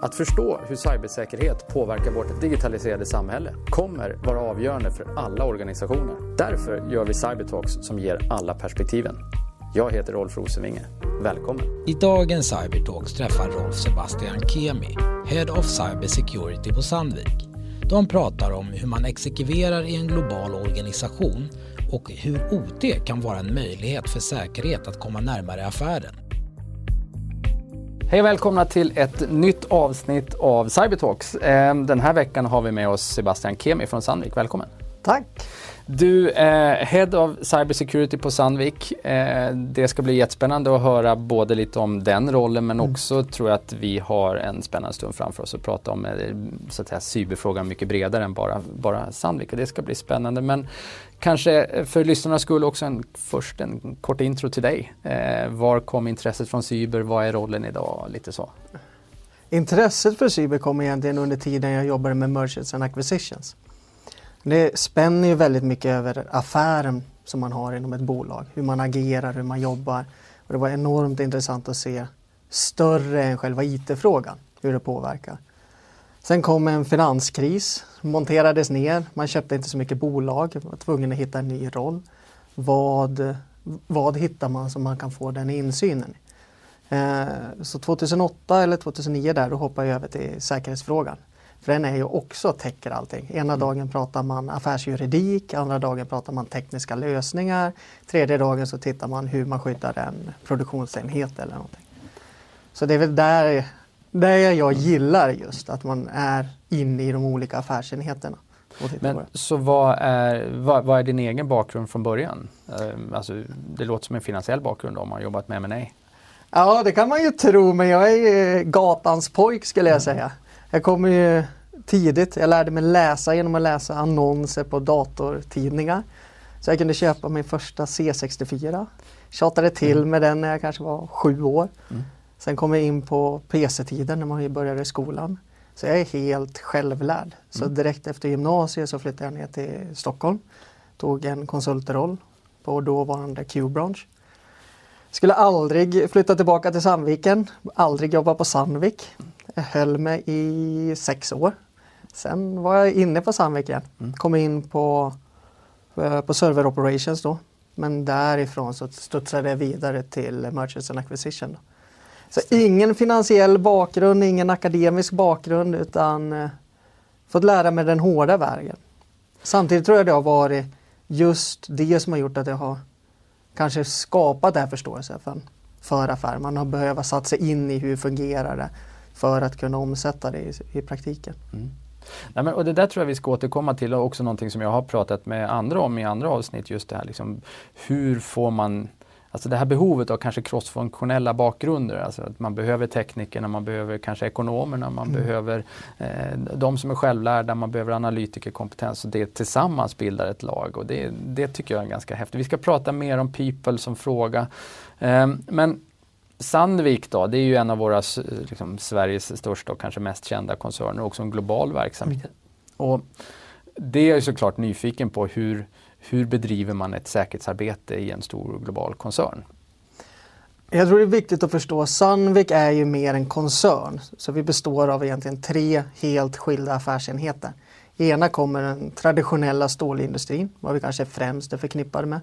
Att förstå hur cybersäkerhet påverkar vårt digitaliserade samhälle kommer vara avgörande för alla organisationer. Därför gör vi Cybertalks som ger alla perspektiven. Jag heter Rolf Rosenvinge. Välkommen! I dagens Cybertalks träffar Rolf Sebastian Kemi, Head of Cyber Security på Sandvik. De pratar om hur man exekverar i en global organisation och hur OT kan vara en möjlighet för säkerhet att komma närmare affären. Hej och välkomna till ett nytt avsnitt av Cybertalks. Ehm, den här veckan har vi med oss Sebastian Kemi från Sandvik. Välkommen! Tack! Du är Head of Cybersecurity på Sandvik. Eh, det ska bli jättespännande att höra både lite om den rollen men mm. också tror jag att vi har en spännande stund framför oss att prata om eh, så att säga, cyberfrågan mycket bredare än bara, bara Sandvik och det ska bli spännande. Men kanske för lyssnarnas skull också en, först en kort intro till dig. Eh, var kom intresset från cyber? Vad är rollen idag? Lite så. Intresset för cyber kom egentligen under tiden jag jobbade med Merchants and Acquisitions. Det spänner ju väldigt mycket över affären som man har inom ett bolag. Hur man agerar, hur man jobbar. Och det var enormt intressant att se större än själva IT-frågan, hur det påverkar. Sen kom en finanskris, monterades ner, man köpte inte så mycket bolag, var tvungen att hitta en ny roll. Vad, vad hittar man som man kan få den insynen i? Eh, så 2008 eller 2009 där, då hoppade jag över till säkerhetsfrågan. För den är ju också täcker allting. Ena mm. dagen pratar man affärsjuridik, andra dagen pratar man tekniska lösningar. Tredje dagen så tittar man hur man skyddar en produktionsenhet eller någonting. Så det är väl där, där jag gillar just att man är inne i de olika affärsenheterna. Men så vad är, vad, vad, är din egen bakgrund från början? Ehm, alltså, det låter som en finansiell bakgrund om man har jobbat med M&A. Ja, det kan man ju tro, men jag är gatans pojk skulle jag mm. säga. Jag kommer ju tidigt. Jag lärde mig läsa genom att läsa annonser på datortidningar. Så jag kunde köpa min första C64. Tjatade till mm. med den när jag kanske var sju år. Mm. Sen kom jag in på PC-tiden när man började skolan. Så jag är helt självlärd. Så mm. direkt efter gymnasiet så flyttade jag ner till Stockholm. Tog en konsultroll på dåvarande Q-branch. Skulle aldrig flytta tillbaka till Sandviken, aldrig jobba på Sandvik. Jag höll mig i sex år. Sen var jag inne på Sandvik igen. Mm. Kom in på, eh, på server operations då. Men därifrån så studsade jag vidare till Merchants and Acquisition. Då. Så ingen finansiell bakgrund, ingen akademisk bakgrund utan eh, fått lära mig den hårda vägen. Samtidigt tror jag det har varit just det som har gjort att jag har kanske skapat den här förståelsen för, för affär. Man har behövt satt sig in i hur fungerar det för att kunna omsätta det i, i praktiken. Mm. Nej, men, och det där tror jag vi ska återkomma till och också någonting som jag har pratat med andra om i andra avsnitt. Just det här liksom, hur får man Alltså det här behovet av kanske crossfunktionella bakgrunder, alltså att man behöver teknikerna, man behöver kanske ekonomerna, man mm. behöver eh, de som är självlärda, man behöver analytikerkompetens och det tillsammans bildar ett lag och det, det tycker jag är ganska häftigt. Vi ska prata mer om people som fråga. Eh, men Sandvik då, det är ju en av våra liksom, Sveriges största och kanske mest kända koncerner och också en global verksamhet. Mm. Och det är jag såklart nyfiken på hur, hur bedriver man ett säkerhetsarbete i en stor global koncern? Jag tror det är viktigt att förstå Sandvik är ju mer en koncern. Så vi består av egentligen tre helt skilda affärsenheter. Ena kommer den traditionella stålindustrin, vad vi kanske främst är förknippade med.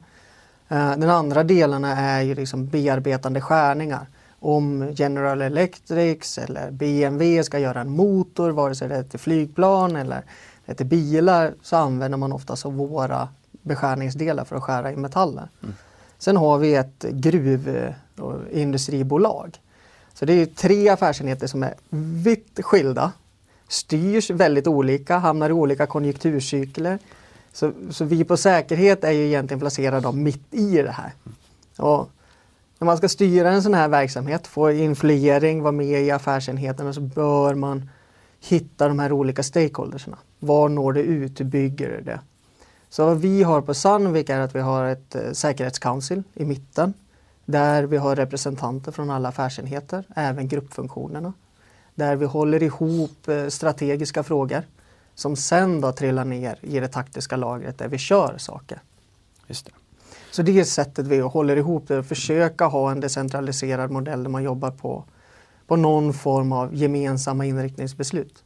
Eh, den andra delarna är ju liksom bearbetande skärningar. Om General Electric eller BMW ska göra en motor, vare sig det är till flygplan eller det är till bilar, så använder man oftast våra beskärningsdelar för att skära i metaller. Mm. Sen har vi ett gruvindustribolag. Så det är tre affärsenheter som är vitt skilda, styrs väldigt olika, hamnar i olika konjunkturcykler. Så, så vi på säkerhet är ju egentligen placerade mitt i det här. Och när man ska styra en sån här verksamhet, få influering, vara med i affärsenheterna så bör man hitta de här olika stakeholdersna. Var når det ut? Hur bygger det det? Så vad vi har på Sandvik är att vi har ett eh, säkerhetscouncil i mitten där vi har representanter från alla affärsenheter, även gruppfunktionerna. Där vi håller ihop eh, strategiska frågor som sen då trillar ner i det taktiska lagret där vi kör saker. Just det. Så det är sättet vi håller ihop det, försöka ha en decentraliserad modell där man jobbar på, på någon form av gemensamma inriktningsbeslut.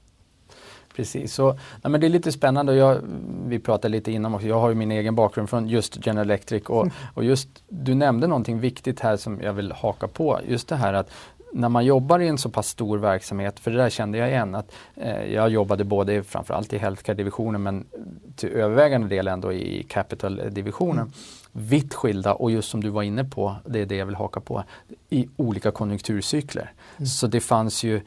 Precis, så, nej, men det är lite spännande. Jag, vi pratade lite innan också. Jag har ju min egen bakgrund från just General Electric och, mm. och just du nämnde någonting viktigt här som jag vill haka på. Just det här att när man jobbar i en så pass stor verksamhet, för det där kände jag igen, att eh, jag jobbade både framförallt i healthcare-divisionen men till övervägande del ändå i capital-divisionen. Mm. Vitt skilda och just som du var inne på, det är det jag vill haka på, i olika konjunkturcykler. Mm. Så det fanns ju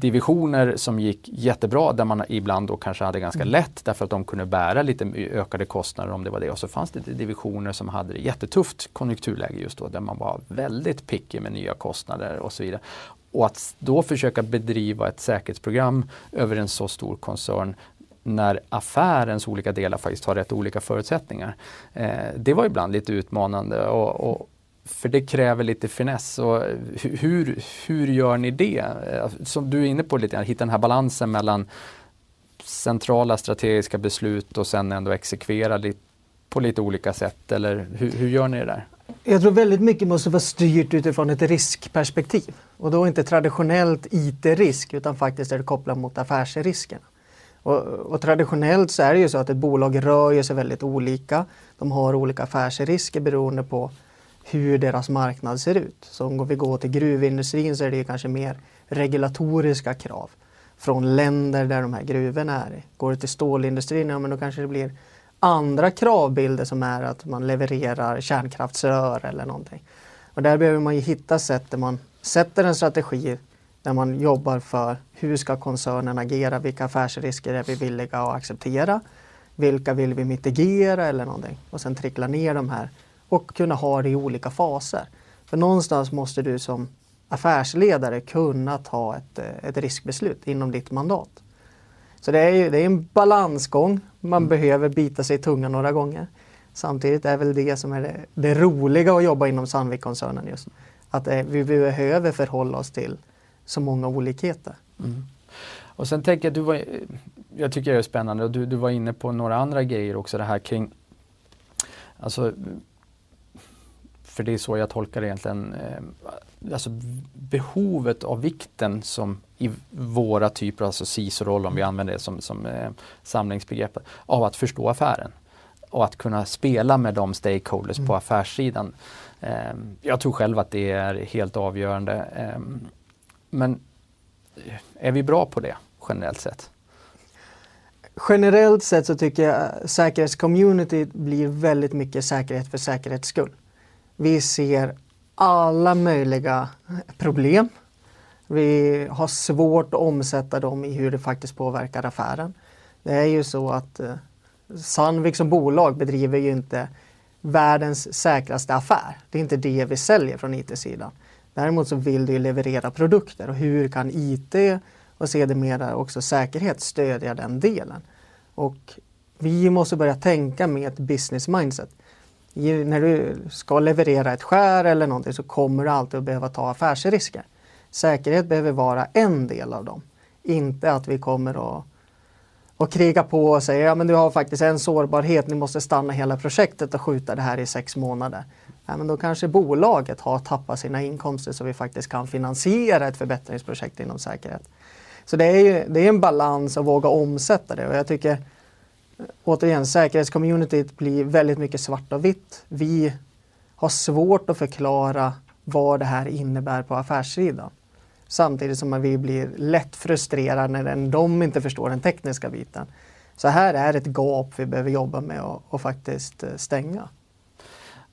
divisioner som gick jättebra där man ibland då kanske hade ganska mm. lätt därför att de kunde bära lite ökade kostnader om det var det. Och så fanns det divisioner som hade det jättetufft konjunkturläge just då där man var väldigt picky med nya kostnader och så vidare. Och att då försöka bedriva ett säkerhetsprogram över en så stor koncern när affärens olika delar faktiskt har rätt olika förutsättningar. Eh, det var ibland lite utmanande och, och, för det kräver lite finess. Och hur, hur gör ni det? Eh, som du är inne på lite, att hitta den här balansen mellan centrala strategiska beslut och sen ändå exekvera lite, på lite olika sätt. Eller hur, hur gör ni det där? Jag tror väldigt mycket måste vara styrt utifrån ett riskperspektiv. Och då inte traditionellt IT-risk utan faktiskt är det kopplat mot affärsriskerna. Och, och, traditionellt så är det ju så att ett bolag rör sig väldigt olika. De har olika affärsrisker beroende på hur deras marknad ser ut. Så om vi går till gruvindustrin så är det kanske mer regulatoriska krav från länder där de här gruvorna är. Går det till stålindustrin, ja men då kanske det blir andra kravbilder som är att man levererar kärnkraftsrör eller någonting. Och där behöver man ju hitta sätt där man sätter en strategi där man jobbar för hur ska koncernen agera, vilka affärsrisker är vi villiga att acceptera, vilka vill vi mitigera eller någonting och sen trickla ner de här och kunna ha det i olika faser. För någonstans måste du som affärsledare kunna ta ett, eh, ett riskbeslut inom ditt mandat. Så det är, ju, det är en balansgång. Man mm. behöver bita sig i tungan några gånger. Samtidigt är väl det som är det, det roliga att jobba inom Sandvik-koncernen just. Att eh, vi behöver förhålla oss till så många olikheter. Mm. Och sen tänker jag, du var, jag tycker det är spännande och du, du var inne på några andra grejer också det här kring Alltså för det är så jag tolkar det egentligen, eh, alltså behovet av vikten som i våra typer, alltså CISO-roll om vi använder det som, som eh, samlingsbegrepp, av att förstå affären och att kunna spela med de stakeholders mm. på affärssidan. Eh, jag tror själv att det är helt avgörande. Eh, men är vi bra på det generellt sett? Generellt sett så tycker jag säkerhetscommunity blir väldigt mycket säkerhet för säkerhets skull. Vi ser alla möjliga problem. Vi har svårt att omsätta dem i hur det faktiskt påverkar affären. Det är ju så att eh, Sandvik som bolag bedriver ju inte världens säkraste affär. Det är inte det vi säljer från IT-sidan. Däremot så vill du leverera produkter och hur kan IT och sedermera också säkerhet stödja den delen? Och vi måste börja tänka med ett business mindset när du ska leverera ett skär eller någonting så kommer du alltid att behöva ta affärsrisker. Säkerhet behöver vara en del av dem. Inte att vi kommer att och kriga på och säga ja men du har faktiskt en sårbarhet, ni måste stanna hela projektet och skjuta det här i sex månader. Ja, men då kanske bolaget har tappat sina inkomster så vi faktiskt kan finansiera ett förbättringsprojekt inom säkerhet. Så det är, ju, det är en balans att våga omsätta det och jag tycker återigen, säkerhetscommunityt blir väldigt mycket svart och vitt. Vi har svårt att förklara vad det här innebär på affärssidan. Samtidigt som vi blir lätt frustrerade när de inte förstår den tekniska biten. Så här är ett gap vi behöver jobba med och, och faktiskt eh, stänga.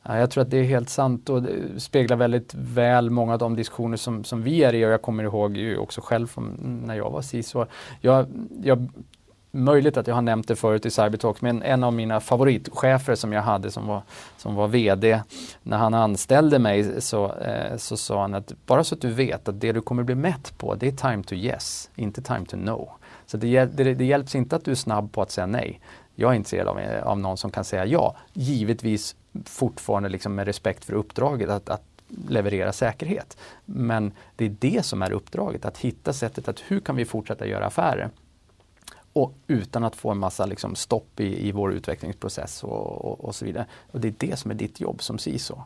Ja, jag tror att det är helt sant och det speglar väldigt väl många av de diskussioner som, som vi är i och jag kommer ihåg ju också själv från när jag var CISO. Jag, jag möjligt att jag har nämnt det förut i Cybertalk, men en av mina favoritchefer som jag hade som var, som var VD, när han anställde mig så, eh, så sa han att bara så att du vet att det du kommer bli mätt på det är time to yes, inte time to no. Så det, det, det hjälps inte att du är snabb på att säga nej. Jag är intresserad av, av någon som kan säga ja, givetvis fortfarande liksom med respekt för uppdraget att, att leverera säkerhet. Men det är det som är uppdraget, att hitta sättet att hur kan vi fortsätta göra affärer och utan att få en massa liksom, stopp i, i vår utvecklingsprocess och, och, och, så vidare. Och det är det som är ditt jobb som CISO.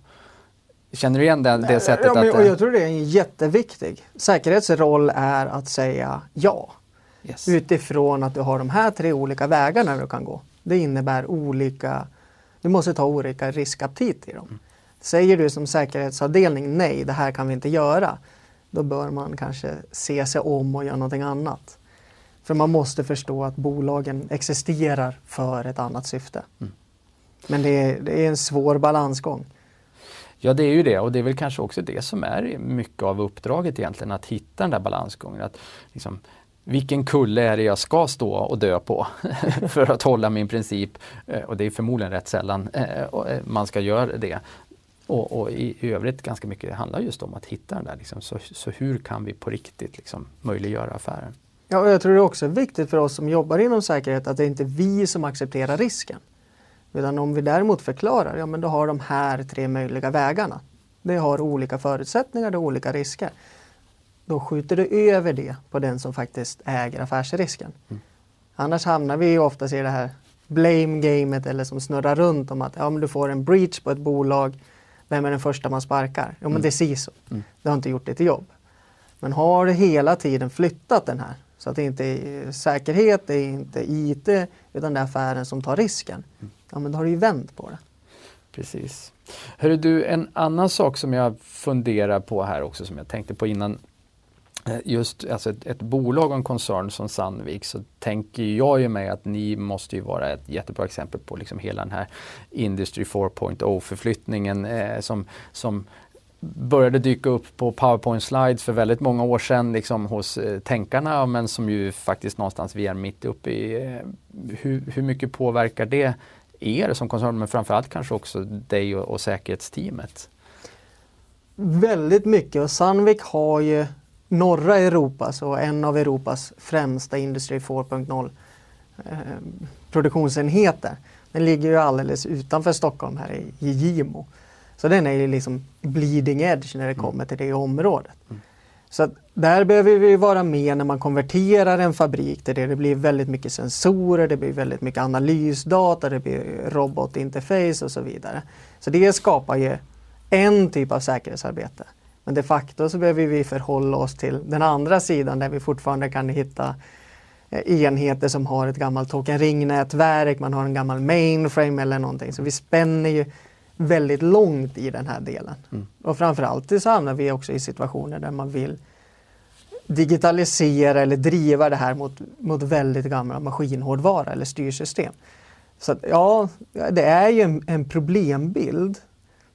Känner du igen det, det sättet ja, men, att... och jag tror det är jätteviktig. Säkerhets roll är att säga ja. yes. Utifrån att du har de här tre olika vägarna du kan gå. Det innebär olika, du måste ta olika riskaptit i dem. Mm. Säger du som säkerhetsavdelning nej, det här kan vi inte göra. Då bör man kanske se sig om och göra någonting annat. För man måste förstå att bolagen existerar för ett annat syfte. Mm. Men det är, det är en svår balansgång. Ja det är ju det och det är väl kanske också det som är mycket av uppdraget egentligen att hitta den där balansgången. Att liksom, vilken kulle är det jag ska stå och dö på för att hålla min princip? Eh, Och det är förmodligen rätt sällan eh, eh, man ska göra det. Och, och i, i övrigt ganska mycket handlar just om att hitta den där. Liksom. Så, så hur kan vi på riktigt liksom, möjliggöra affären? Ja, och jag tror det är också viktigt för oss som jobbar inom säkerhet att det inte är vi som accepterar risken. Utan om vi däremot förklarar, ja men du har de här tre möjliga vägarna. Det har olika förutsättningar, det har olika risker. Då skjuter du över det på den som faktiskt äger affärsrisken. Annars hamnar vi ju oftast i det här blame-gamet eller som snurrar runt om att ja, men du får en breach på ett bolag. Vem är den första man sparkar? Jo men det är CISO. Du har inte gjort ditt jobb. Men har du hela tiden flyttat den här så att det inte är säkerhet, det är inte IT utan det är affären som tar risken. Ja men då har du ju vänt på det. Precis. Hörru du, en annan sak som jag funderar på här också som jag tänkte på innan. Eh, Just alltså ett, ett bolag och en koncern som Sandvik så tänker jag ju mig att ni måste ju vara ett jättebra exempel på liksom hela den här Industry 4.0 förflyttningen eh, som, som började dyka upp på PowerPoint slides för väldigt många år sedan liksom hos eh, tänkarna men som ju faktiskt någonstans vi är mitt uppe i. Eh, hur, hur mycket påverkar det er som koncern men framförallt kanske också dig och, och säkerhetsteamet? Väldigt mycket och Sandvik har ju norra Europa, så en av Europas främsta Industry 4.0 eh, produktionsenheter. Den ligger ju alldeles utanför Stockholm här i, i Gimo. Så den är ju liksom bleeding edge när det kommer till det området. Så att där behöver vi vara med när man konverterar en fabrik till det. Det blir väldigt mycket sensorer, det blir väldigt mycket analysdata, det blir robotinterface och så vidare. Så det skapar ju en typ av säkerhetsarbete. Men de facto så behöver vi förhålla oss till den andra sidan där vi fortfarande kan hitta eh, enheter som har ett gammalt token ringnätverk, man har en gammal mainframe eller någonting. Så vi spänner ju väldigt långt i den här delen. Och framförallt så hamnar vi också i situationer där man vill digitalisera eller driva det här mot, mot väldigt gamla maskinhårdvara eller styrsystem. Så att, ja, det är ju en, en problembild.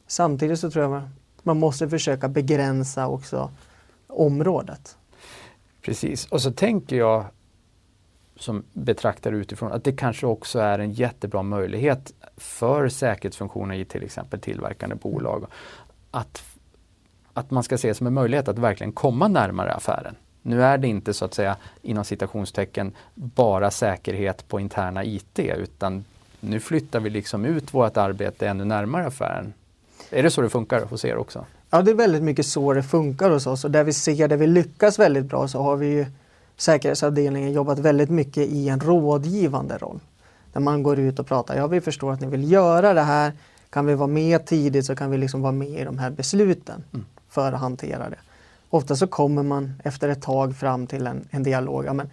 Samtidigt så tror jag man, man måste försöka begränsa också området. Precis, och så tänker jag som betraktar utifrån att det kanske också är en jättebra möjlighet för säkerhetsfunktioner i till exempel tillverkande bolag att, att man ska se som en möjlighet att verkligen komma närmare affären. Nu är det inte så att säga inom citationstecken bara säkerhet på interna IT utan nu flyttar vi liksom ut vårt arbete ännu närmare affären. Är det så det funkar hos er också? Ja, det är väldigt mycket så det funkar hos oss och där vi ser där vi lyckas väldigt bra så har vi ju säkerhetsavdelningen jobbat väldigt mycket i en rådgivande roll. Där man går ut och pratar, ja vi förstår att ni vill göra det här, kan vi vara med tidigt så kan vi liksom vara med i de här besluten för att hantera det. Ofta så kommer man efter ett tag fram till en, en dialog, ja men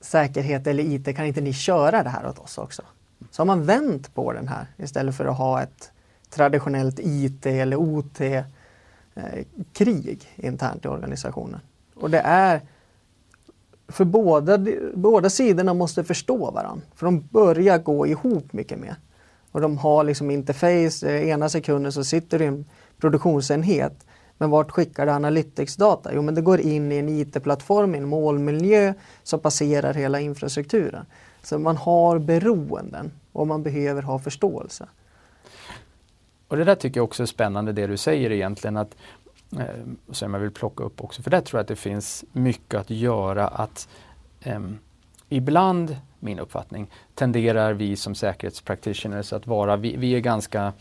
säkerhet eller IT, kan inte ni köra det här åt oss också? Så har man vänt på den här istället för att ha ett traditionellt IT eller OT eh, internt i organisationen. Och det är för båda, båda sidorna måste förstå varandra. För de börjar gå ihop mycket mer. Och de har liksom interface, eh, ena sekunden så sitter du i en produktionsenhet. Men vart skickar du analytics-data? Jo men det går in i en IT-plattform, i en målmiljö som passerar hela infrastrukturen. Så man har beroenden och man behöver ha förståelse. Och det där tycker jag också är spännande det du säger egentligen att eh, som jag vill plocka upp också för där tror jag att det finns mycket att göra att eh, ibland, min uppfattning, tenderar vi som säkerhetspractitioners att vara, vi, vi är ganska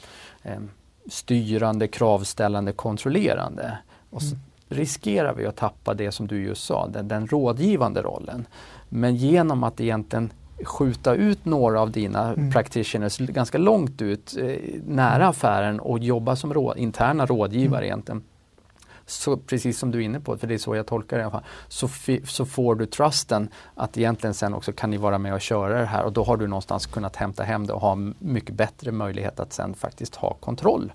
eh, styrande, kravställande, kontrollerande. Och så riskerar vi att tappa det som du just sa, den, den rådgivande rollen. Men genom att egentligen skjuta ut några av dina mm. practitioners ganska långt ut eh, nära affären och jobba som råd, interna rådgivare mm. egentligen. Så precis som du är inne på, för det är så jag tolkar det i alla fall, så, så får du trusten att egentligen sen också kan ni vara med och köra det här och då har du någonstans kunnat hämta hem det och ha mycket bättre möjlighet att sen faktiskt ha kontroll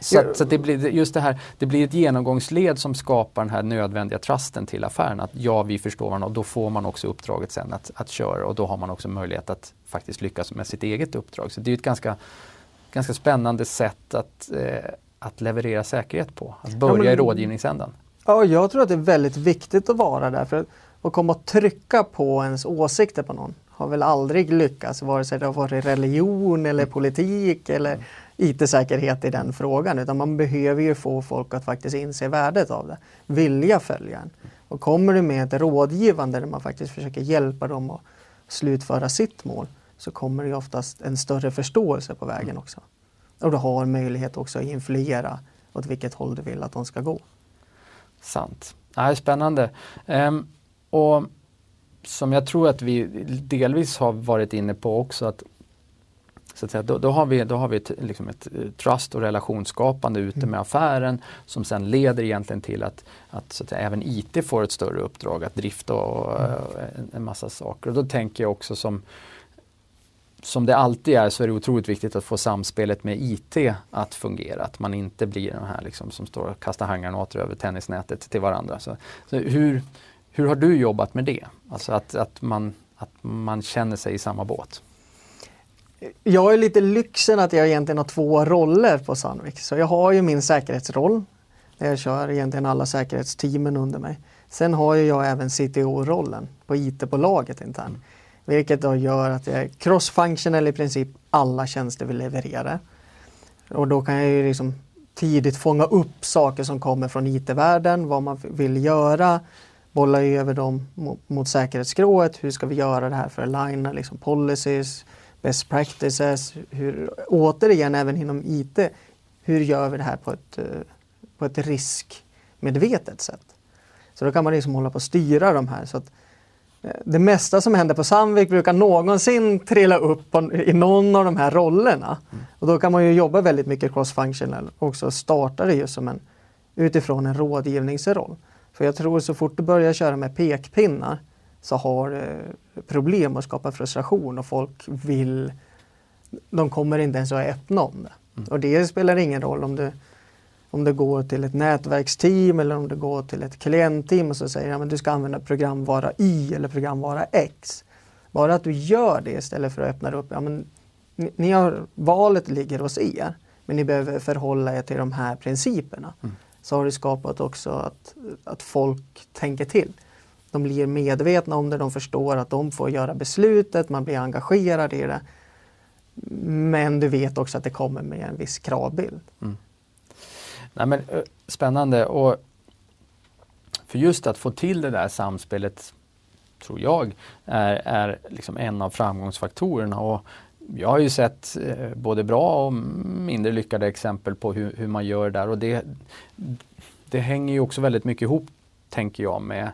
så, så det blir just det här, det blir ett genomgångsled som skapar den här nödvändiga trusten till affären. Att ja, vi förstår varandra och då får man också uppdraget sen att, att köra och då har man också möjlighet att faktiskt lyckas med sitt eget uppdrag. Så det är ett ganska, ganska spännande sätt att, eh, att leverera säkerhet på. Att börja ja, men, i rådgivningsändan. Ja, jag tror att det är väldigt viktigt att vara där. För att komma och trycka på ens åsikter på någon har väl aldrig lyckats, vare sig det har varit religion eller politik eller IT-säkerhet i den frågan utan man behöver ju få folk att faktiskt inse värdet av det, vilja följa en. Och kommer du med ett rådgivande där man faktiskt försöker hjälpa dem att slutföra sitt mål så kommer det oftast en större förståelse på vägen mm. också. Och du har möjlighet också att influera åt vilket håll du vill att de ska gå. Sant. Ja, spännande. Um, och som jag tror att vi delvis har varit inne på också att så att säga, då, då, har vi, då har vi ett, liksom ett eh, trust och relationsskapande ute mm. med affären som sen leder egentligen till att, att, så att säga, även IT får ett större uppdrag att drifta och, mm. en, en, massa saker. Och då tänker jag också som som det alltid är så är det otroligt viktigt att få samspelet med IT att fungera. Att man inte blir den här liksom som står och kastar handgranater över tennisnätet till varandra. Så, så hur, hur har du jobbat med det? Alltså att, att, man, att man känner sig i samma båt? Jag är lite lyxen att jag egentligen har två roller på Sandvik. Så jag har ju min säkerhetsroll. Där jag kör egentligen alla säkerhetsteamen under mig. Sen har jag även CTO-rollen på IT-bolaget internt. Mm. Vilket då gör att jag är cross-functional i princip alla tjänster vi levererar. Och då kan jag ju liksom tidigt fånga upp saker som kommer från IT-världen, vad man vill göra, bolla över dem mot, mot säkerhetsskrået. Hur ska vi göra det här för att aligna liksom policies, best practices, hur, återigen även inom IT, hur gör vi det här på ett, eh, på ett riskmedvetet sätt? Så då kan man liksom hålla på att styra de här. Så att eh, det mesta som händer på Sandvik brukar någonsin trilla upp på, i någon av de här rollerna. Mm. Och då kan man ju jobba väldigt mycket cross-functional och också starta det just som en, utifrån en rådgivningsroll. För jag tror så fort du börjar köra med pekpinnar så har du problem att skapa frustration och folk vill de kommer inte ens att öppna om det. Mm. Och det spelar ingen roll om du, om du går till ett nätverksteam eller om du går till ett klientteam och så säger att ja, du ska använda programvara Y eller programvara X. Bara att du gör det istället för att öppna upp. Ja, men, ni, ni har, valet ligger hos er men ni behöver förhålla er till de här principerna. Mm. Så har det skapat också att, att folk tänker till de blir medvetna om det, de förstår att de får göra beslutet, man blir engagerad i det. Men du vet också att det kommer med en viss kravbild. Mm. Nej, men, spännande och för just att få till det där samspelet tror jag är, är liksom en av framgångsfaktorerna. Och jag har ju sett eh, både bra och mindre lyckade exempel på hur, hur man gör där och det, det hänger ju också väldigt mycket ihop, tänker jag, med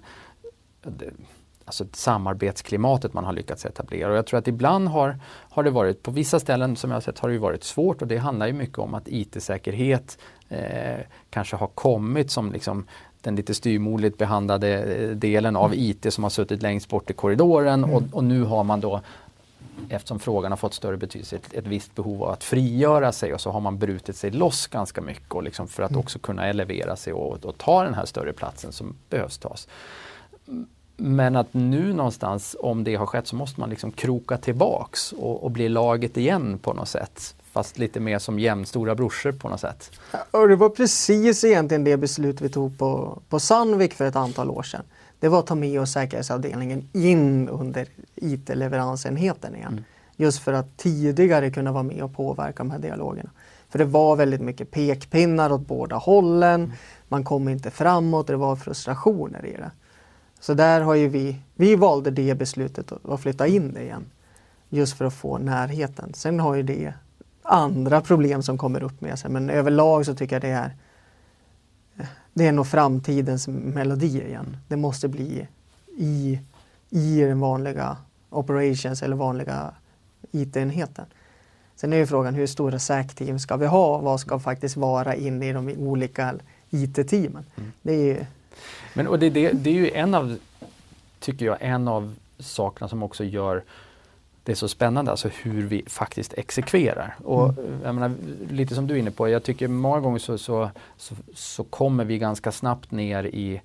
alltså samarbetsklimatet man har lyckats etablera. Och jag tror att ibland har, har det varit, på vissa ställen som jag har sett har det varit svårt och det handlar ju mycket om att IT-säkerhet eh, kanske har kommit som liksom den lite styrmoligt behandlade eh, delen av mm. IT som har suttit längst bort i korridoren mm. och, och, nu har man då eftersom frågan har fått större betydelse, ett, ett visst behov av att frigöra sig och så har man brutit sig loss ganska mycket och liksom för att mm. också kunna elevera sig och, och ta den här större platsen som behövs tas. Men att nu någonstans, om det har skett, så måste man liksom kroka tillbaks och, och bli laget igen på något sätt. Fast lite mer som jämnstora brorsor på något sätt. Och det var precis egentligen det beslut vi tog på, på Sandvik för ett antal år sedan. Det var att ta med oss säkerhetsavdelningen in under IT-leveransenheten igen. Mm. Just för att tidigare kunna vara med och påverka de här dialogerna. För det var väldigt mycket pekpinnar åt båda hållen. Mm. Man kom inte framåt, det var frustrationer i det. Så där har ju vi, vi valde det beslutet att flytta in det igen. Just för att få närheten. Sen har ju det andra problem som kommer upp med sig men överlag så tycker jag det är det är nog framtidens melodi igen. Det måste bli i, i den vanliga operations eller vanliga IT-enheten. Sen är ju frågan hur stora SAC-team ska vi ha? Vad ska faktiskt vara inne i de olika IT-teamen? Mm. Det är. Men, och det, det, det är ju en av, tycker jag, en av sakerna som också gör det är så spännande, alltså hur vi faktiskt exekverar. Och mm. menar, lite som du är inne på, jag tycker många gånger så, så, så, så kommer vi ganska snabbt ner i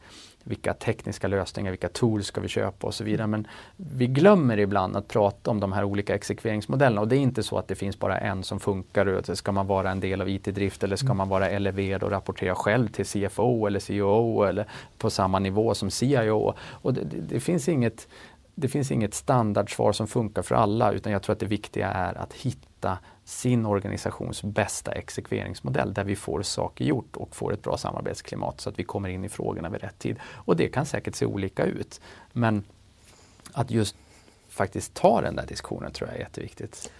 vilka tekniska lösningar, vilka tools ska vi köpa och så vidare. Men vi glömmer ibland att prata om de här olika exekveringsmodellerna och det är inte så att det finns bara en som funkar. Ska man vara en del av IT-drift eller ska mm. man vara eleverad och rapportera själv till CFO eller CEO eller på samma nivå som CIO. Och det, det, det finns inget det finns inget standardsvar som funkar för alla utan jag tror att det viktiga är att hitta sin organisations bästa exekveringsmodell där vi får saker gjort och får ett bra samarbetsklimat så att vi kommer in i frågorna vid rätt tid. Och det kan säkert se olika ut. Men att just faktiskt ta den där diskussionen tror jag är jätteviktigt.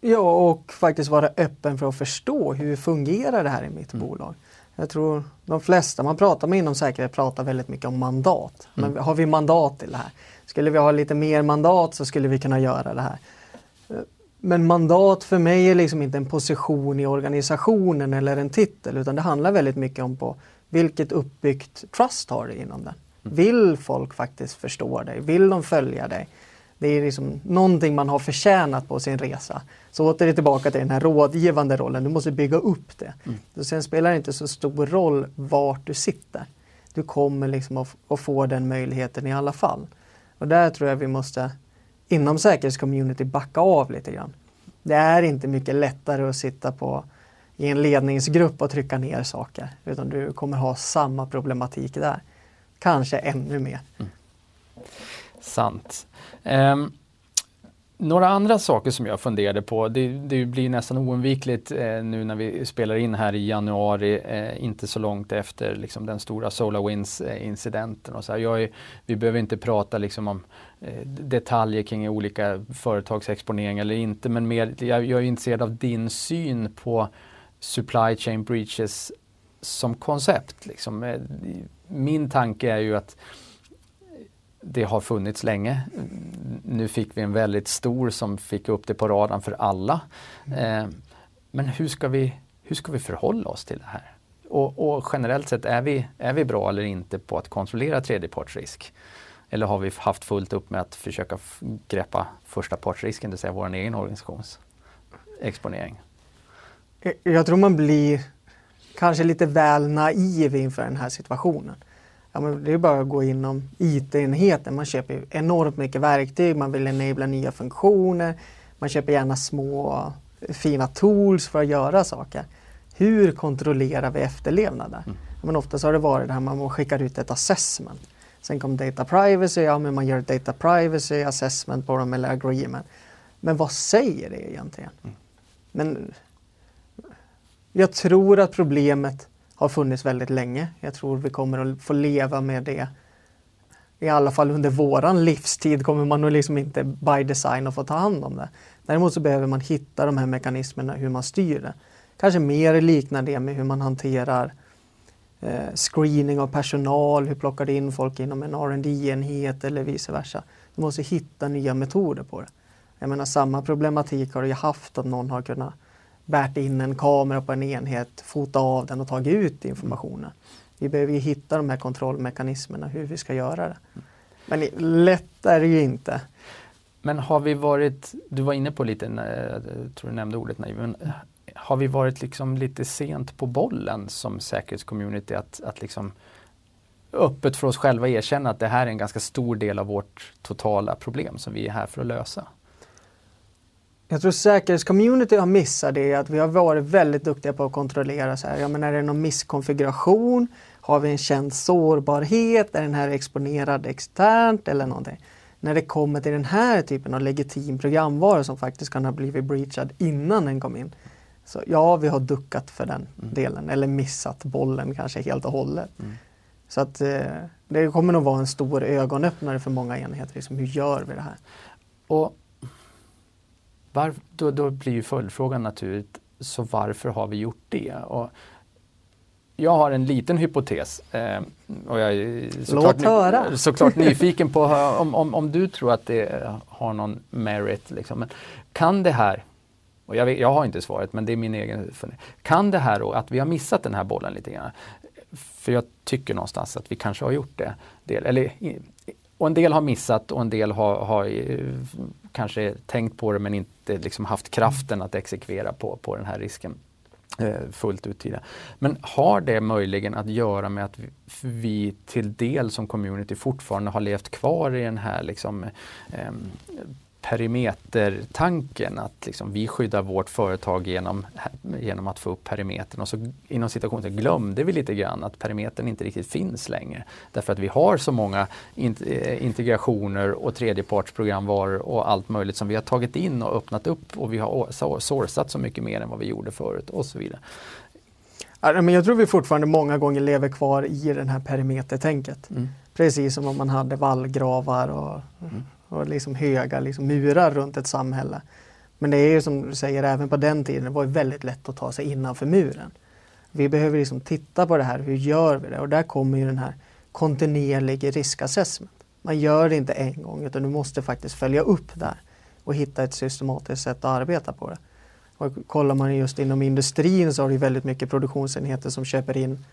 Ja, och faktiskt vara öppen för att förstå hur fungerar det här i mitt mm. bolag. Jag tror de flesta man pratar med inom säkerhet pratar väldigt mycket om mandat. Men mm. har vi mandat till det här? Skulle vi ha lite mer mandat så skulle vi kunna göra det här. Men mandat för mig är liksom inte en position i organisationen eller en titel utan det handlar väldigt mycket om på vilket uppbyggt trust har du inom den. Mm. Vill folk faktiskt förstå dig? Vill de följa dig? Det är liksom någonting man har förtjänat på sin resa. Så åter tillbaka till den här rådgivande rollen, du måste bygga upp det. Mm. Sen spelar det inte så stor roll vart du sitter. Du kommer liksom att, att få den möjligheten i alla fall. Och där tror jag vi måste inom säkerhetscommunity backa av lite grann. Det är inte mycket lättare att sitta på i en ledningsgrupp och trycka ner saker utan du kommer ha samma problematik där. Kanske ännu mer. Mm. Sant. Um, några andra saker som jag funderade på, det, det blir nästan oundvikligt eh, nu när vi spelar in här i januari, eh, inte så långt efter liksom, den stora SolarWinds-incidenten. Eh, och så jag är, vi behöver inte prata liksom, om eh, detaljer kring olika företagsexponering eller inte, men mer, jag, jag är intresserad av din syn på supply chain breaches som koncept. Liksom. Eh, min tanke är ju att det har funnits länge. Nu fick vi en väldigt stor som fick upp det på radarn för alla. Eh, men hur ska, vi, hur ska vi förhålla oss till det här? Och, och, generellt sett, är vi, är vi bra eller inte på att kontrollera tredjepartsrisk? Eller har vi haft fullt upp med att försöka greppa första partsrisken, det vill säga vår egen organisations exponering? Jag tror man blir kanske lite väl naiv inför den här situationen ja, men det är bara att gå inom IT-enheten. Man köper enormt mycket verktyg, man vill enabla nya funktioner. Man köper gärna små fina tools för att göra saker. Hur kontrollerar vi efterlevnaden? Mm. Men oftast har det varit det här man skickar ut ett assessment. Sen kom data privacy, ja men man gör data privacy assessment på dem eller agreement. Men vad säger det egentligen? Mm. Men jag tror att problemet har funnits väldigt länge. Jag tror vi kommer att få leva med det. I alla fall under våran livstid kommer man nog liksom inte by design att få ta hand om det. Däremot så behöver man hitta de här mekanismerna hur man styr det. Kanske mer liknar det med hur man hanterar eh, screening av personal, hur plockar du in folk inom en rd enhet eller vice versa. Du måste hitta nya metoder på det. Jag menar samma problematik har du ju haft om någon har kunnat bärt in en kamera på en enhet, fotat av den och tagit ut informationen. Vi behöver ju hitta de här kontrollmekanismerna hur vi ska göra det. Men lätt är det ju inte. Men har vi varit, du var inne på lite, eh, jag tror du nämnde ordet naiv, men eh, har vi varit liksom lite sent på bollen som säkerhetscommunity att, att liksom öppet för oss själva erkänna att det här är en ganska stor del av vårt totala problem som vi är här för att lösa? Jag tror säkerhetscommunity har missat det, att vi har varit väldigt duktiga på att kontrollera så här, ja men är det någon misskonfiguration? Har vi en känd sårbarhet? Är den här exponerad externt eller någonting? När det kommer till den här typen av legitim programvara som faktiskt kan ha blivit breachad innan den kom in. Så ja, vi har duckat för den mm. delen eller missat bollen kanske helt och hållet. Mm. Så att eh, det kommer nog vara en stor ögonöppnare för många enheter. Liksom, hur gör vi det här? Och var, då, då blir ju följdfrågan naturligt, så varför har vi gjort det? Och jag har en liten hypotes. Eh, och jag är såklart, Låt höra. såklart nyfiken på om, om, om du tror att det har någon merit. Liksom. Men kan det här, och jag, vet, jag har inte svaret men det är min egen Kan det här då, att vi har missat den här bollen lite grann? För jag tycker någonstans att vi kanske har gjort det. Del, eller, och en del har missat och en del har, har eh, kanske tänkt på det men inte liksom haft kraften att exekvera på, på den här risken eh, fullt ut tidigare. Men har det möjligen att göra med att vi, vi till del som community fortfarande har levt kvar i den här liksom, eh, perimetertanken att liksom vi skyddar vårt företag genom, genom att få upp perimetern och så inom situationen glömde vi lite grann att perimetern inte riktigt finns längre. Därför att vi har så många eh, integrationer och tredjepartsprogramvaror och allt möjligt som vi har tagit in och öppnat upp och vi har sourcat så mycket mer än vad vi gjorde förut och så vidare. men jag tror vi fortfarande många gånger lever kvar i det här perimetertänket. Mm. Precis som om man hade vallgravar och mm och liksom höga liksom murar runt ett samhälle. Men det är ju som du säger, även på den tiden, det var väldigt lätt att ta sig innanför muren. Vi behöver liksom titta på det här, hur gör vi det? Och där kommer ju den här kontinuerlig riskassessment. Man gör det inte en gång utan du måste faktiskt följa upp där och hitta ett systematiskt sätt att arbeta på det. Och kollar man just inom industrin så har du väldigt mycket produktionsenheter som köper in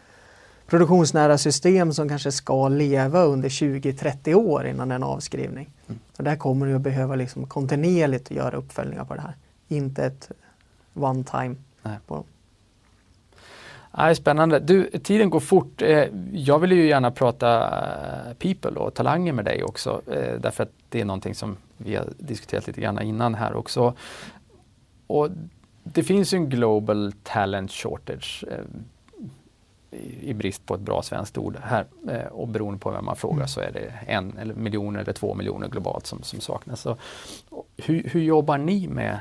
produktionsnära system som kanske ska leva under 20-30 år innan en avskrivning. Mm. Så där kommer du att behöva liksom kontinuerligt göra uppföljningar på det här. Inte ett one time. Nej. På. Nej, spännande. Du, tiden går fort. Eh, jag vill ju gärna prata eh, people och talanger med dig också. Eh, därför att det är någonting som vi har diskuterat lite grann innan här också. Och det finns ju en global talent shortage i brist på ett bra svenskt ord här eh, och beroende på vem man frågar mm. så är det en eller miljon eller två miljoner globalt som, som saknas. Så, hur, hur jobbar ni med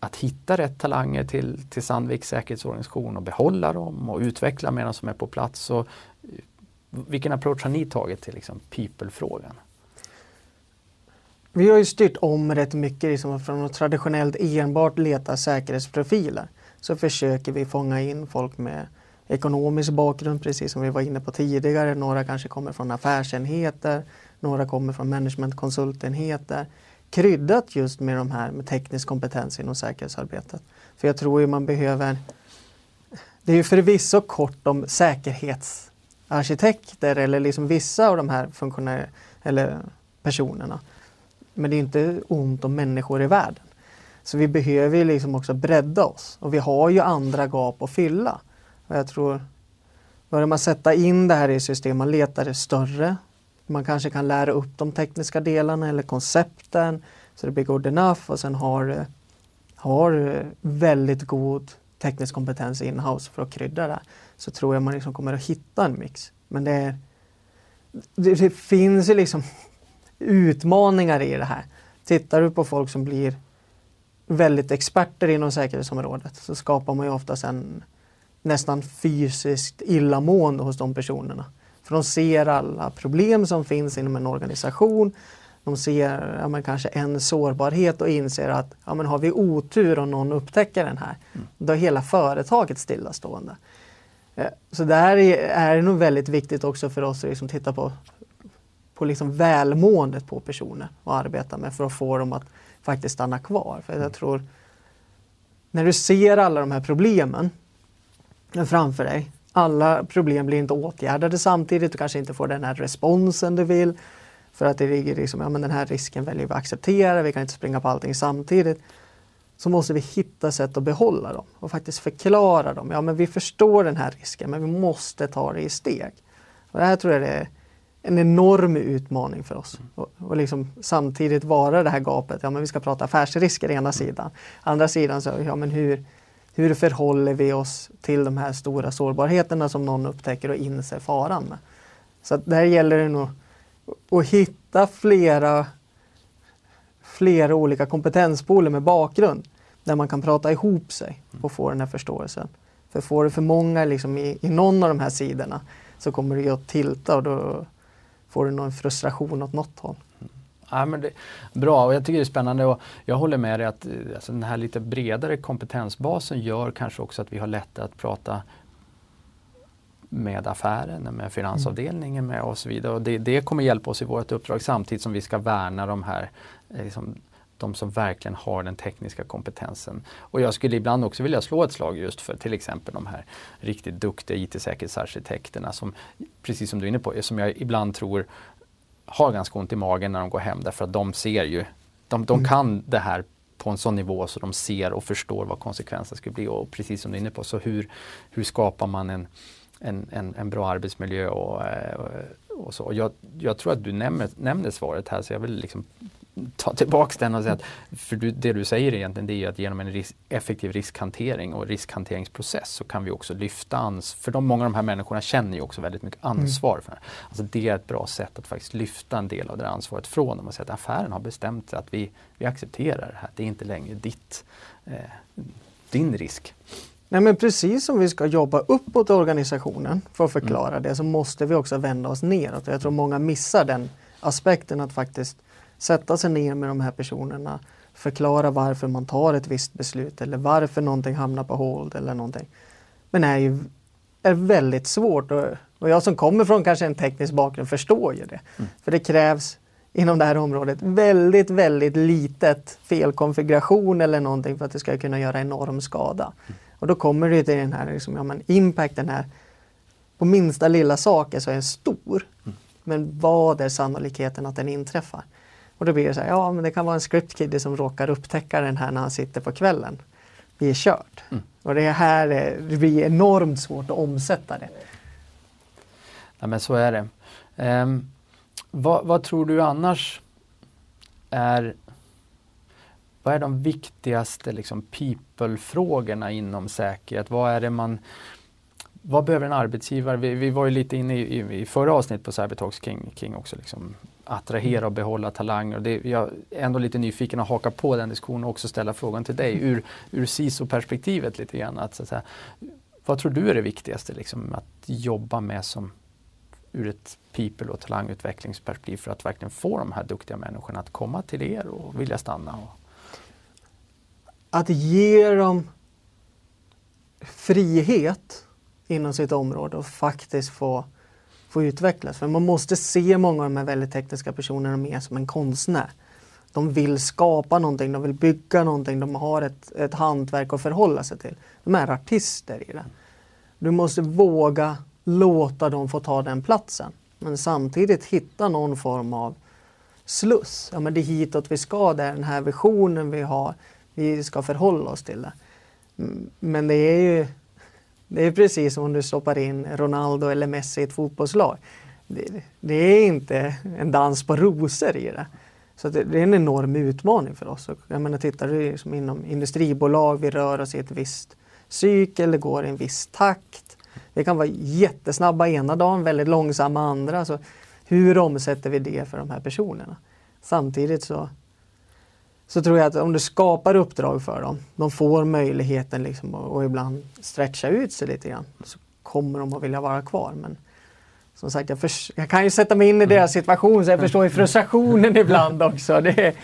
att hitta rätt talanger till, till Sandviks säkerhetsorganisation och behålla dem och utveckla med dem som är på plats. Så, eh, vilken approach har ni tagit till liksom, people-frågan? Vi har ju styrt om rätt mycket liksom, från att traditionellt enbart leta säkerhetsprofiler. Så försöker vi fånga in folk med ekonomisk bakgrund, precis som vi var inne på tidigare. Några kanske kommer från affärsenheter, några kommer från managementkonsultenheter. Kryddat just med de här med teknisk kompetens inom säkerhetsarbetet. För jag tror ju man behöver det är ju förvisso kort om säkerhetsarkitekter eller liksom vissa av de här eller personerna. Men det är inte ont om människor i världen. Så vi behöver liksom också bredda oss och vi har ju andra gap att fylla. Och jag tror, börjar man sätta in det här i system, man letar det större. Man kanske kan lära upp de tekniska delarna eller koncepten så det blir good enough och sen har, har väldigt god teknisk kompetens in-house för att krydda det. Så tror jag man liksom kommer att hitta en mix. Men det, är, det, det finns ju liksom utmaningar i det här. Tittar du på folk som blir väldigt experter inom säkerhetsområdet så skapar man ju oftast en nästan fysiskt illamående hos de personerna. För de ser alla problem som finns inom en organisation. De ser ja, men kanske en sårbarhet och inser att ja, men har vi otur och någon upptäcker den här, mm. då är hela företaget stillastående. Eh, så där är det nog väldigt viktigt också för oss att liksom titta på, på liksom välmåendet på personer och arbeta med för att få dem att faktiskt stanna kvar. För jag mm. tror, när du ser alla de här problemen framför dig. Alla problem blir inte åtgärdade samtidigt. Du kanske inte får den här responsen du vill. För att det ligger liksom, ja men den här risken väljer vi att acceptera, vi kan inte springa på allting samtidigt. Så måste vi hitta sätt att behålla dem och faktiskt förklara dem. Ja men vi förstår den här risken men vi måste ta det i steg. Och det här tror jag är en enorm utmaning för oss. Och, och liksom samtidigt vara det här gapet. Ja men vi ska prata affärsrisker ena sidan. Andra sidan så, ja men hur, hur förhåller vi oss till de här stora sårbarheterna som någon upptäcker och inser faran med? Så att där gäller det nog att hitta flera, flera olika kompetenspooler med bakgrund där man kan prata ihop sig och få den här förståelsen. För får du för många liksom i, i någon av de här sidorna så kommer det att tilta och då får du någon frustration åt något håll. Ja, men det, bra, och jag tycker det är spännande och jag håller med dig att eh, alltså, den här lite bredare kompetensbasen gör kanske också att vi har lättare att prata med affären, med finansavdelningen med och så vidare. Och det, det kommer hjälpa oss i vårt uppdrag samtidigt som vi ska värna de här eh, liksom, de som verkligen har den tekniska kompetensen. Och jag skulle ibland också vilja slå ett slag just för till exempel de här riktigt duktiga IT-säkerhetsarkitekterna som, precis som du är inne på, som jag ibland tror har ganska ont i magen när de går hem därför att de ser ju, de, de mm. kan det här på en sån nivå så de ser och förstår vad konsekvenserna skulle bli. Och precis som du är inne på, så hur, hur skapar man en, en, en, en bra arbetsmiljö och, eh, och så. Jag, jag tror att du nämner, nämner svaret här så jag vill liksom ta tillbaks den och säga att, för du, det du säger egentligen det är att genom en risk, effektiv riskhantering och riskhanteringsprocess så kan vi också lyfta ansvar, för de, många av de här människorna känner ju också väldigt mycket mm. ansvar. Mm. för det. Alltså det är ett bra sätt att faktiskt lyfta en del av det ansvaret från dem och säga att affären har bestämt sig att vi, vi accepterar det här, det är inte längre ditt, eh, din risk. Nej men precis som vi ska jobba uppåt i organisationen för att förklara mm. det så måste vi också vända oss neråt. Jag tror många missar den aspekten att faktiskt sätta sig ner med de här personerna, förklara varför man tar ett visst beslut eller varför någonting hamnar på hold eller någonting. Men det är ju är väldigt svårt och, och jag som kommer från kanske en teknisk bakgrund förstår ju det. Mm. För det krävs inom det här området väldigt, väldigt litet felkonfiguration eller någonting för att det ska kunna göra enorm skada. Mm. Och då kommer det till den här liksom, ja, men impacten här på minsta lilla sak är så är stor. Mm. Men vad är sannolikheten att den inträffar? Och då blir det så här, ja men det kan vara en scriptkiddy som råkar upptäcka den här när han sitter på kvällen. Vi är kört. Mm. Och det här är, det blir enormt svårt att omsätta det. Ja men så är det. Um, vad, vad, tror du annars är vad är de viktigaste liksom, people-frågorna inom säkerhet? Vad är det man vad behöver en arbetsgivare? Vi, vi var ju lite inne i, i, i förra avsnittet på Cybertalks kring, kring också liksom attrahera och behålla talanger. Det, jag är ändå lite nyfiken att haka på den diskussionen och också ställa frågan till dig ur, ur CISO-perspektivet lite grann. Att, så att säga, vad tror du är det viktigaste liksom, att jobba med som ur ett people och talangutvecklingsperspektiv för att verkligen få de här duktiga människorna att komma till er och vilja stanna? Och... Att ge dem frihet inom sitt område och faktiskt få få utvecklas. För man måste se många av de här väldigt tekniska personerna mer som en konstnär. De vill skapa någonting, de vill bygga någonting, de har ett, ett hantverk att förhålla sig till. De är artister i det. Du måste våga låta dem få ta den platsen. Men samtidigt hitta någon form av sluss. Ja, men det är hitåt vi ska, det är den här visionen vi har. Vi ska förhålla oss till det. Men det är ju det är precis som om du stoppar in Ronaldo eller Messi i ett fotbollslag. Det, det är inte en dans på rosor i det. Så det, det, är en enorm utmaning för oss. Jag menar, tittar du liksom inom industribolag, vi rör oss i ett visst cykel, det går i en viss takt. Det kan vara jättesnabba ena dagen, väldigt långsamma andra. Så hur omsätter vi det för de här personerna? Samtidigt så så tror jag att om du skapar uppdrag för dem, de får möjligheten liksom att ibland stretcha ut sig lite grann, så kommer de att vilja vara kvar. Men som sagt, jag, jag kan ju sätta mig in i deras situation så jag förstår ju frustrationen ibland också. Det,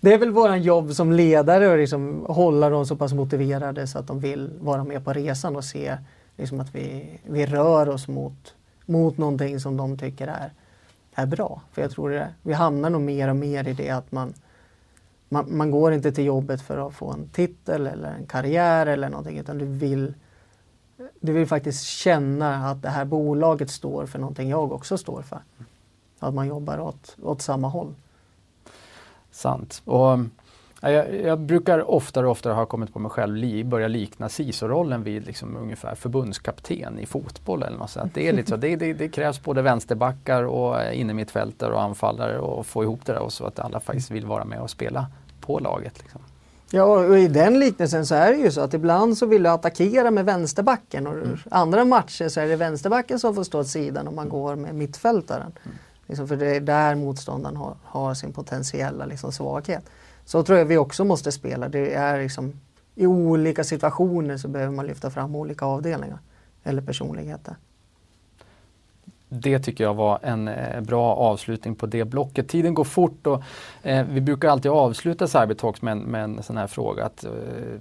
det är väl våran jobb som ledare att liksom hålla dem så pass motiverade så att de vill vara med på resan och se liksom att vi, vi rör oss mot, mot någonting som de tycker är, är bra. För jag tror det, vi hamnar nog mer och mer i det att man man, man, går inte till jobbet för att få en titel eller en karriär eller någonting utan du vill, du vill faktiskt känna att det här bolaget står för någonting jag också står för. Att man jobbar åt, åt samma håll. Sant. Och, jag, jag, brukar oftare och oftare ha kommit på mig själv li, börja likna CISO-rollen vid liksom ungefär förbundskapten i fotboll eller något sånt. Det, är lite så, det, det, det krävs både vänsterbackar och innermittfältare och anfallare och få ihop det där och så att alla faktiskt vill vara med och spela på laget. Liksom. Ja, och i den liknelsen så är det ju så att ibland så vill du attackera med vänsterbacken och mm. andra matcher så är det vänsterbacken som får stå åt sidan om man går med mittfältaren. Mm. Liksom för det är där motståndaren har, har sin potentiella liksom, svaghet. Så tror jag vi också måste spela. Det är liksom, I olika situationer så behöver man lyfta fram olika avdelningar eller personligheter. det tycker jag var en eh, bra avslutning på det blocket. Tiden går fort och eh, vi brukar alltid avsluta Cybertalks med, med en sån här fråga att eh,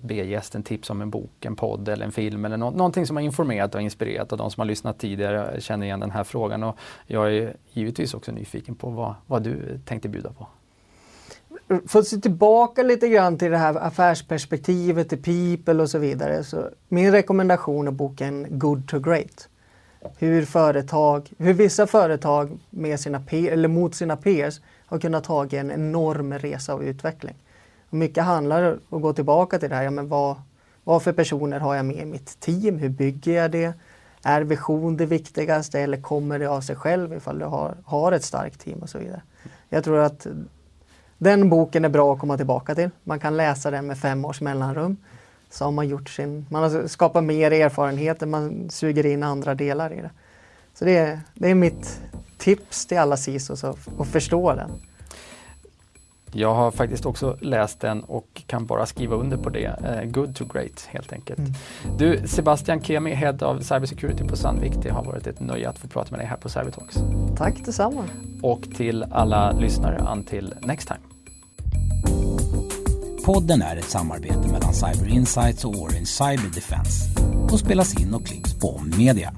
be gästen tipsa om en bok, en podd eller en film eller no någonting som har informerat och inspirerat och de som har lyssnat tidigare känner igen den här frågan. Och jag är givetvis också nyfiken på vad, vad du tänkte bjuda på. För att se tillbaka lite grann till det här affärsperspektivet, till people och så vidare. Så min rekommendation är boken Good to Great hur, företag, hur vissa företag med sina peer, eller mot sina peers har kunnat ta en enorm resa av utveckling. Och mycket handlar om att gå tillbaka till det här, ja, men vad, vad för personer har jag med i mitt team? Hur bygger jag det? Är vision det viktigaste eller kommer det av sig själv ifall du har, har ett starkt team och så vidare. Jag tror att den boken är bra att komma tillbaka till. Man kan läsa den med fem års mellanrum så har man gjort sin, man har skapat mer erfarenheter, man suger in andra delar i det. Så det är, det är mitt tips till alla CISOs att, att förstå den. Jag har faktiskt också läst den och kan bara skriva under på det. Uh, good to great helt enkelt. Mm. Du Sebastian Kemi, Head of Cybersecurity på Sandvik. Det har varit ett nöje att få prata med dig här på Cybertalks. Tack detsamma. Och till alla lyssnare, until next time. Podden är ett samarbete mellan Cyber Insights och Orange Cyber Defense och spelas in och klipps på Media.